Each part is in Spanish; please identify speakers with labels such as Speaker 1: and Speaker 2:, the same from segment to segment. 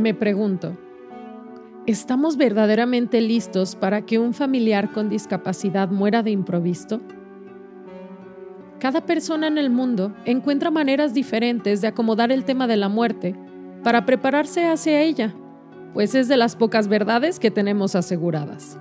Speaker 1: Me pregunto, ¿estamos verdaderamente listos para que un familiar con discapacidad muera de improviso? Cada persona en el mundo encuentra maneras diferentes de acomodar el tema de la muerte para prepararse hacia ella, pues es de las pocas verdades que tenemos aseguradas.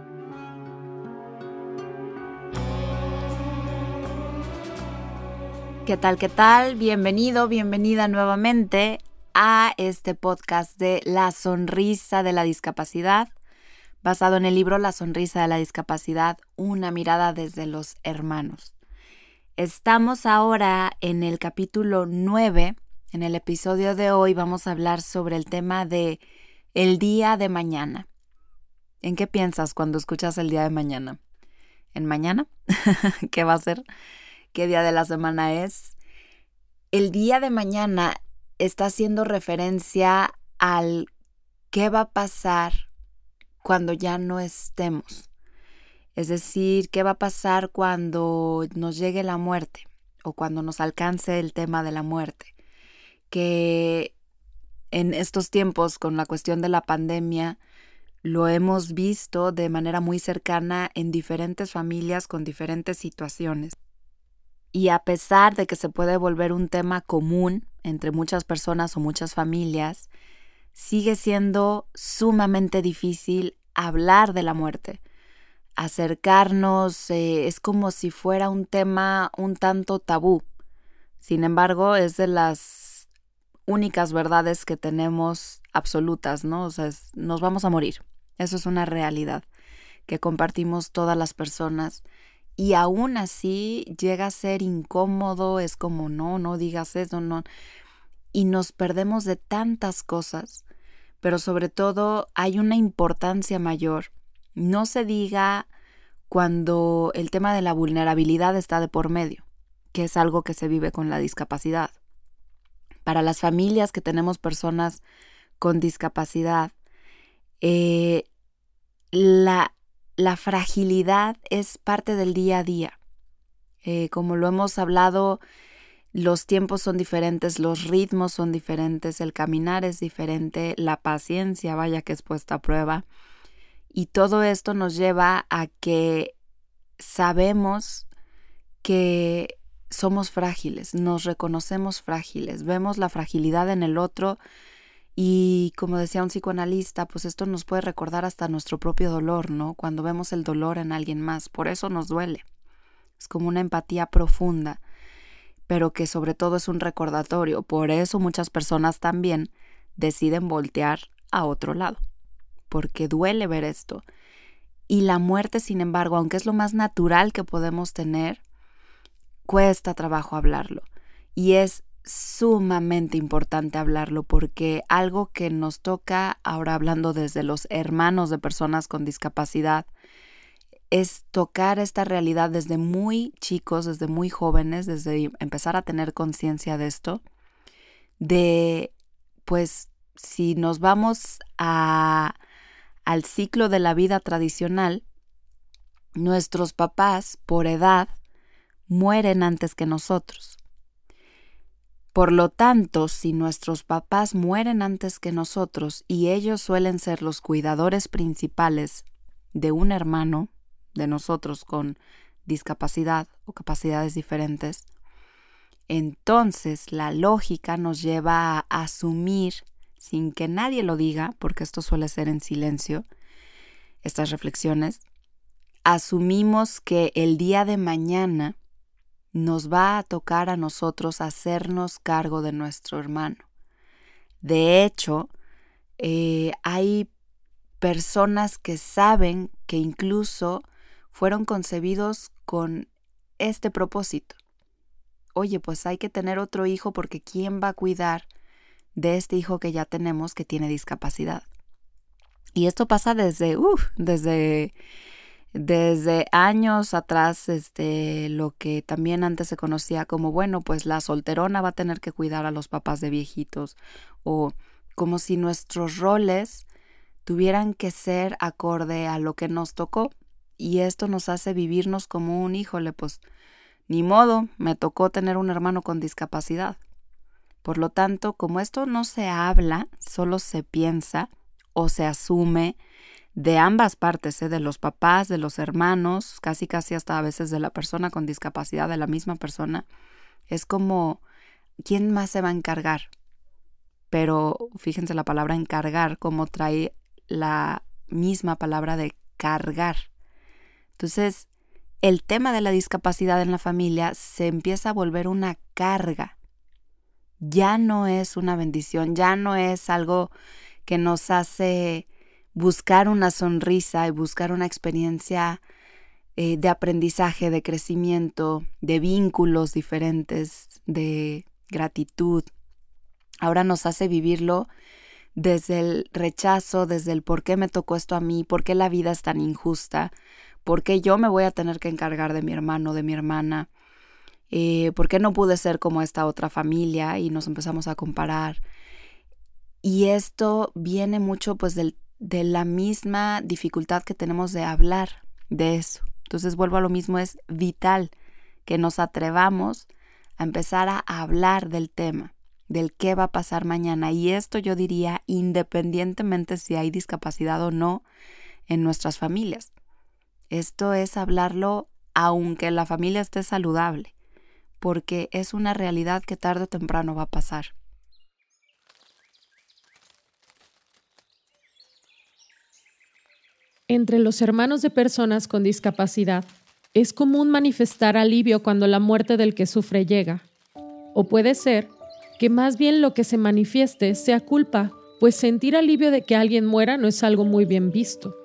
Speaker 2: ¿Qué tal? ¿Qué tal? Bienvenido, bienvenida nuevamente a este podcast de La Sonrisa de la Discapacidad, basado en el libro La Sonrisa de la Discapacidad, una mirada desde los hermanos. Estamos ahora en el capítulo 9. En el episodio de hoy vamos a hablar sobre el tema de el día de mañana. ¿En qué piensas cuando escuchas el día de mañana? ¿En mañana? ¿Qué va a ser? qué día de la semana es. El día de mañana está haciendo referencia al qué va a pasar cuando ya no estemos. Es decir, qué va a pasar cuando nos llegue la muerte o cuando nos alcance el tema de la muerte. Que en estos tiempos, con la cuestión de la pandemia, lo hemos visto de manera muy cercana en diferentes familias con diferentes situaciones. Y a pesar de que se puede volver un tema común entre muchas personas o muchas familias, sigue siendo sumamente difícil hablar de la muerte. Acercarnos eh, es como si fuera un tema un tanto tabú. Sin embargo, es de las únicas verdades que tenemos absolutas, ¿no? O sea, nos vamos a morir. Eso es una realidad que compartimos todas las personas y aún así llega a ser incómodo, es como no, no digas eso, no. Y nos perdemos de tantas cosas, pero sobre todo hay una importancia mayor. No se diga cuando el tema de la vulnerabilidad está de por medio, que es algo que se vive con la discapacidad. Para las familias que tenemos personas con discapacidad, eh, la, la fragilidad es parte del día a día. Eh, como lo hemos hablado, los tiempos son diferentes, los ritmos son diferentes, el caminar es diferente, la paciencia, vaya que es puesta a prueba. Y todo esto nos lleva a que sabemos que somos frágiles, nos reconocemos frágiles, vemos la fragilidad en el otro y como decía un psicoanalista, pues esto nos puede recordar hasta nuestro propio dolor, ¿no? Cuando vemos el dolor en alguien más, por eso nos duele. Es como una empatía profunda, pero que sobre todo es un recordatorio. Por eso muchas personas también deciden voltear a otro lado, porque duele ver esto. Y la muerte, sin embargo, aunque es lo más natural que podemos tener, cuesta trabajo hablarlo. Y es sumamente importante hablarlo porque algo que nos toca, ahora hablando desde los hermanos de personas con discapacidad, es tocar esta realidad desde muy chicos, desde muy jóvenes, desde empezar a tener conciencia de esto, de pues si nos vamos a, al ciclo de la vida tradicional, nuestros papás por edad mueren antes que nosotros. Por lo tanto, si nuestros papás mueren antes que nosotros y ellos suelen ser los cuidadores principales de un hermano, de nosotros con discapacidad o capacidades diferentes, entonces la lógica nos lleva a asumir, sin que nadie lo diga, porque esto suele ser en silencio, estas reflexiones, asumimos que el día de mañana nos va a tocar a nosotros hacernos cargo de nuestro hermano. De hecho, eh, hay personas que saben que incluso fueron concebidos con este propósito. Oye, pues hay que tener otro hijo porque ¿quién va a cuidar de este hijo que ya tenemos que tiene discapacidad? Y esto pasa desde, uff, desde desde años atrás, este, lo que también antes se conocía como, bueno, pues la solterona va a tener que cuidar a los papás de viejitos, o como si nuestros roles tuvieran que ser acorde a lo que nos tocó, y esto nos hace vivirnos como un híjole, pues ni modo, me tocó tener un hermano con discapacidad. Por lo tanto, como esto no se habla, solo se piensa o se asume de ambas partes, ¿eh? de los papás, de los hermanos, casi casi hasta a veces de la persona con discapacidad, de la misma persona, es como, ¿quién más se va a encargar? Pero fíjense la palabra encargar, como trae la misma palabra de cargar. Entonces, el tema de la discapacidad en la familia se empieza a volver una carga. Ya no es una bendición, ya no es algo que nos hace buscar una sonrisa y buscar una experiencia eh, de aprendizaje, de crecimiento, de vínculos diferentes, de gratitud. Ahora nos hace vivirlo desde el rechazo, desde el por qué me tocó esto a mí, por qué la vida es tan injusta, por qué yo me voy a tener que encargar de mi hermano, de mi hermana, eh, por qué no pude ser como esta otra familia y nos empezamos a comparar. Y esto viene mucho pues del, de la misma dificultad que tenemos de hablar de eso. Entonces vuelvo a lo mismo, es vital que nos atrevamos a empezar a hablar del tema del qué va a pasar mañana. Y esto yo diría independientemente si hay discapacidad o no en nuestras familias. Esto es hablarlo aunque la familia esté saludable, porque es una realidad que tarde o temprano va a pasar.
Speaker 1: Entre los hermanos de personas con discapacidad, es común manifestar alivio cuando la muerte del que sufre llega. O puede ser que más bien lo que se manifieste sea culpa, pues sentir alivio de que alguien muera no es algo muy bien visto.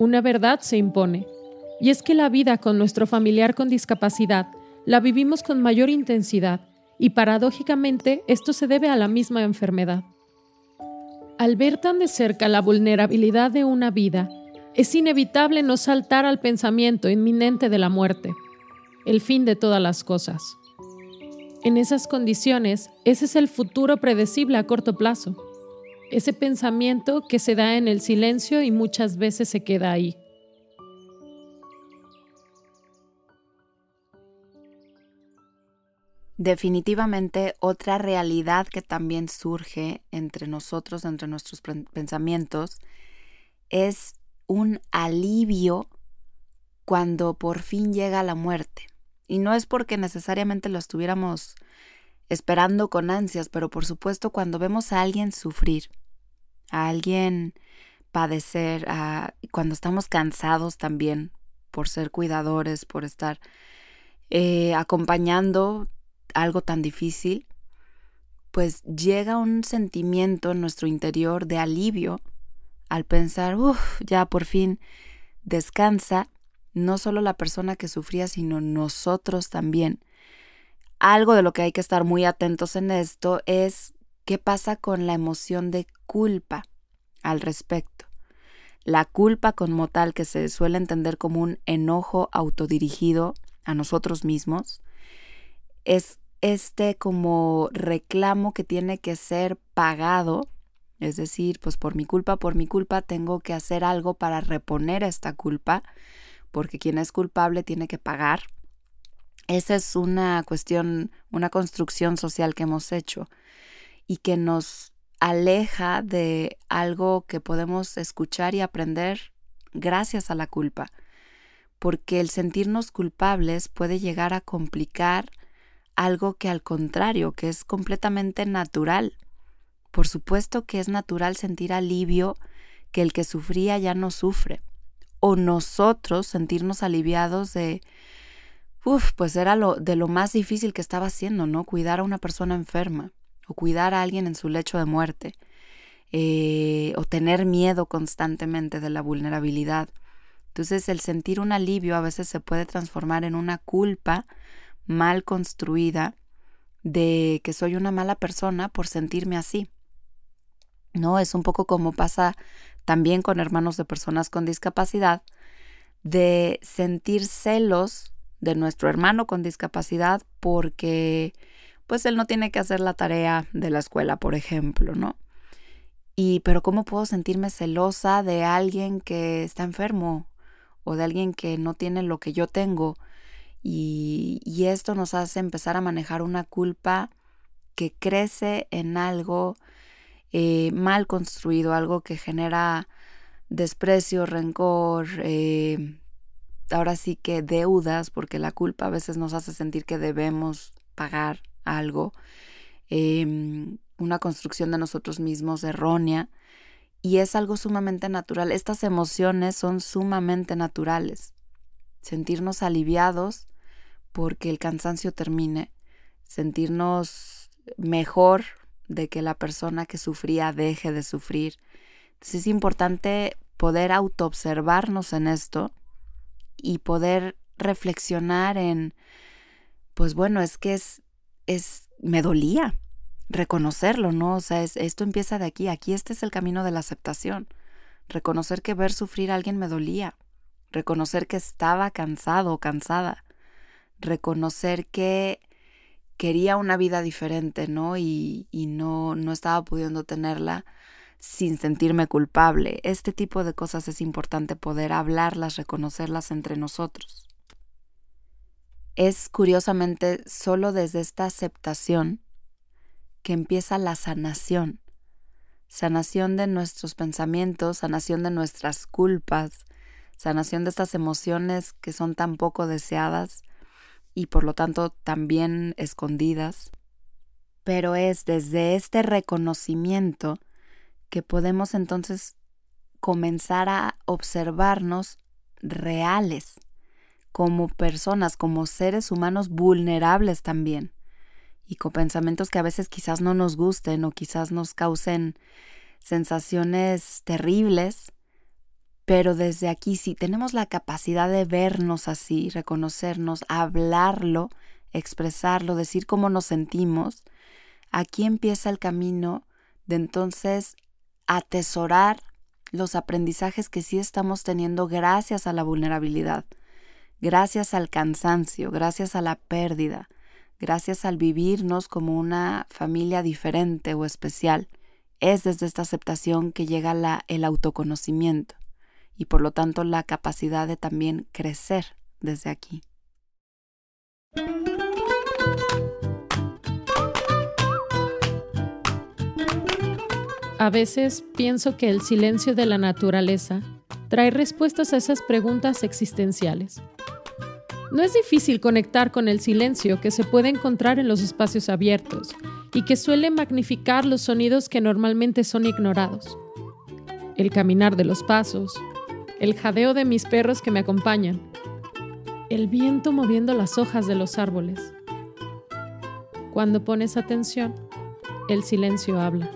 Speaker 1: Una verdad se impone, y es que la vida con nuestro familiar con discapacidad la vivimos con mayor intensidad, y paradójicamente esto se debe a la misma enfermedad. Al ver tan de cerca la vulnerabilidad de una vida, es inevitable no saltar al pensamiento inminente de la muerte, el fin de todas las cosas. En esas condiciones, ese es el futuro predecible a corto plazo. Ese pensamiento que se da en el silencio y muchas veces se queda ahí.
Speaker 2: Definitivamente otra realidad que también surge entre nosotros, entre nuestros pensamientos, es un alivio cuando por fin llega la muerte. Y no es porque necesariamente lo estuviéramos esperando con ansias, pero por supuesto cuando vemos a alguien sufrir, a alguien padecer, cuando estamos cansados también por ser cuidadores, por estar eh, acompañando algo tan difícil, pues llega un sentimiento en nuestro interior de alivio al pensar, uff, ya por fin descansa no solo la persona que sufría, sino nosotros también. Algo de lo que hay que estar muy atentos en esto es qué pasa con la emoción de culpa al respecto. La culpa como tal que se suele entender como un enojo autodirigido a nosotros mismos es este como reclamo que tiene que ser pagado, es decir, pues por mi culpa, por mi culpa tengo que hacer algo para reponer esta culpa porque quien es culpable tiene que pagar. Esa es una cuestión, una construcción social que hemos hecho y que nos aleja de algo que podemos escuchar y aprender gracias a la culpa, porque el sentirnos culpables puede llegar a complicar algo que al contrario, que es completamente natural. Por supuesto que es natural sentir alivio que el que sufría ya no sufre o nosotros sentirnos aliviados de, uff, pues era lo, de lo más difícil que estaba haciendo, ¿no? Cuidar a una persona enferma o cuidar a alguien en su lecho de muerte eh, o tener miedo constantemente de la vulnerabilidad. Entonces el sentir un alivio a veces se puede transformar en una culpa mal construida de que soy una mala persona por sentirme así. ¿No? Es un poco como pasa también con hermanos de personas con discapacidad, de sentir celos de nuestro hermano con discapacidad porque pues él no tiene que hacer la tarea de la escuela, por ejemplo, ¿no? Y pero ¿cómo puedo sentirme celosa de alguien que está enfermo o de alguien que no tiene lo que yo tengo? Y, esto nos hace empezar a manejar una culpa que crece en algo eh, mal construido, algo que genera desprecio, rencor, eh, ahora sí que deudas, porque la culpa a veces nos hace sentir que debemos pagar algo, em, una construcción de nosotros mismos errónea, y es algo sumamente natural. Estas emociones son sumamente naturales. Sentirnos aliviados porque el cansancio termine, sentirnos mejor de que la persona que sufría deje de sufrir. Entonces es importante poder autoobservarnos en esto y poder reflexionar en, pues bueno, es que es, es, me dolía reconocerlo, ¿no? O sea, esto empieza de aquí, aquí este es el camino de la aceptación. Reconocer que ver sufrir a alguien me dolía, reconocer que estaba cansado o cansada, reconocer que quería una vida diferente, ¿no? Y, y no, no estaba pudiendo tenerla sin sentirme culpable. Este tipo de cosas es importante poder hablarlas, reconocerlas entre nosotros. Es curiosamente solo desde esta aceptación que empieza la sanación. Sanación de nuestros pensamientos, sanación de nuestras culpas, sanación de estas emociones que son tan poco deseadas y por lo tanto también escondidas. Pero es desde este reconocimiento que podemos entonces comenzar a observarnos reales como personas, como seres humanos vulnerables también, y con pensamientos que a veces quizás no nos gusten o quizás nos causen sensaciones terribles, pero desde aquí si tenemos la capacidad de vernos así, reconocernos, hablarlo, expresarlo, decir cómo nos sentimos, aquí empieza el camino de entonces atesorar los aprendizajes que sí estamos teniendo gracias a la vulnerabilidad, gracias al cansancio, gracias a la pérdida, gracias al vivirnos como una familia diferente o especial. Es desde esta aceptación que llega la, el autoconocimiento y por lo tanto la capacidad de también crecer desde aquí.
Speaker 1: A veces pienso que el silencio de la naturaleza trae respuestas a esas preguntas existenciales. No es difícil conectar con el silencio que se puede encontrar en los espacios abiertos y que suele magnificar los sonidos que normalmente son ignorados. El caminar de los pasos, el jadeo de mis perros que me acompañan, el viento moviendo las hojas de los árboles. Cuando pones atención, el silencio habla.